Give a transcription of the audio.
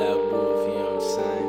that wolf, you know what I'm saying?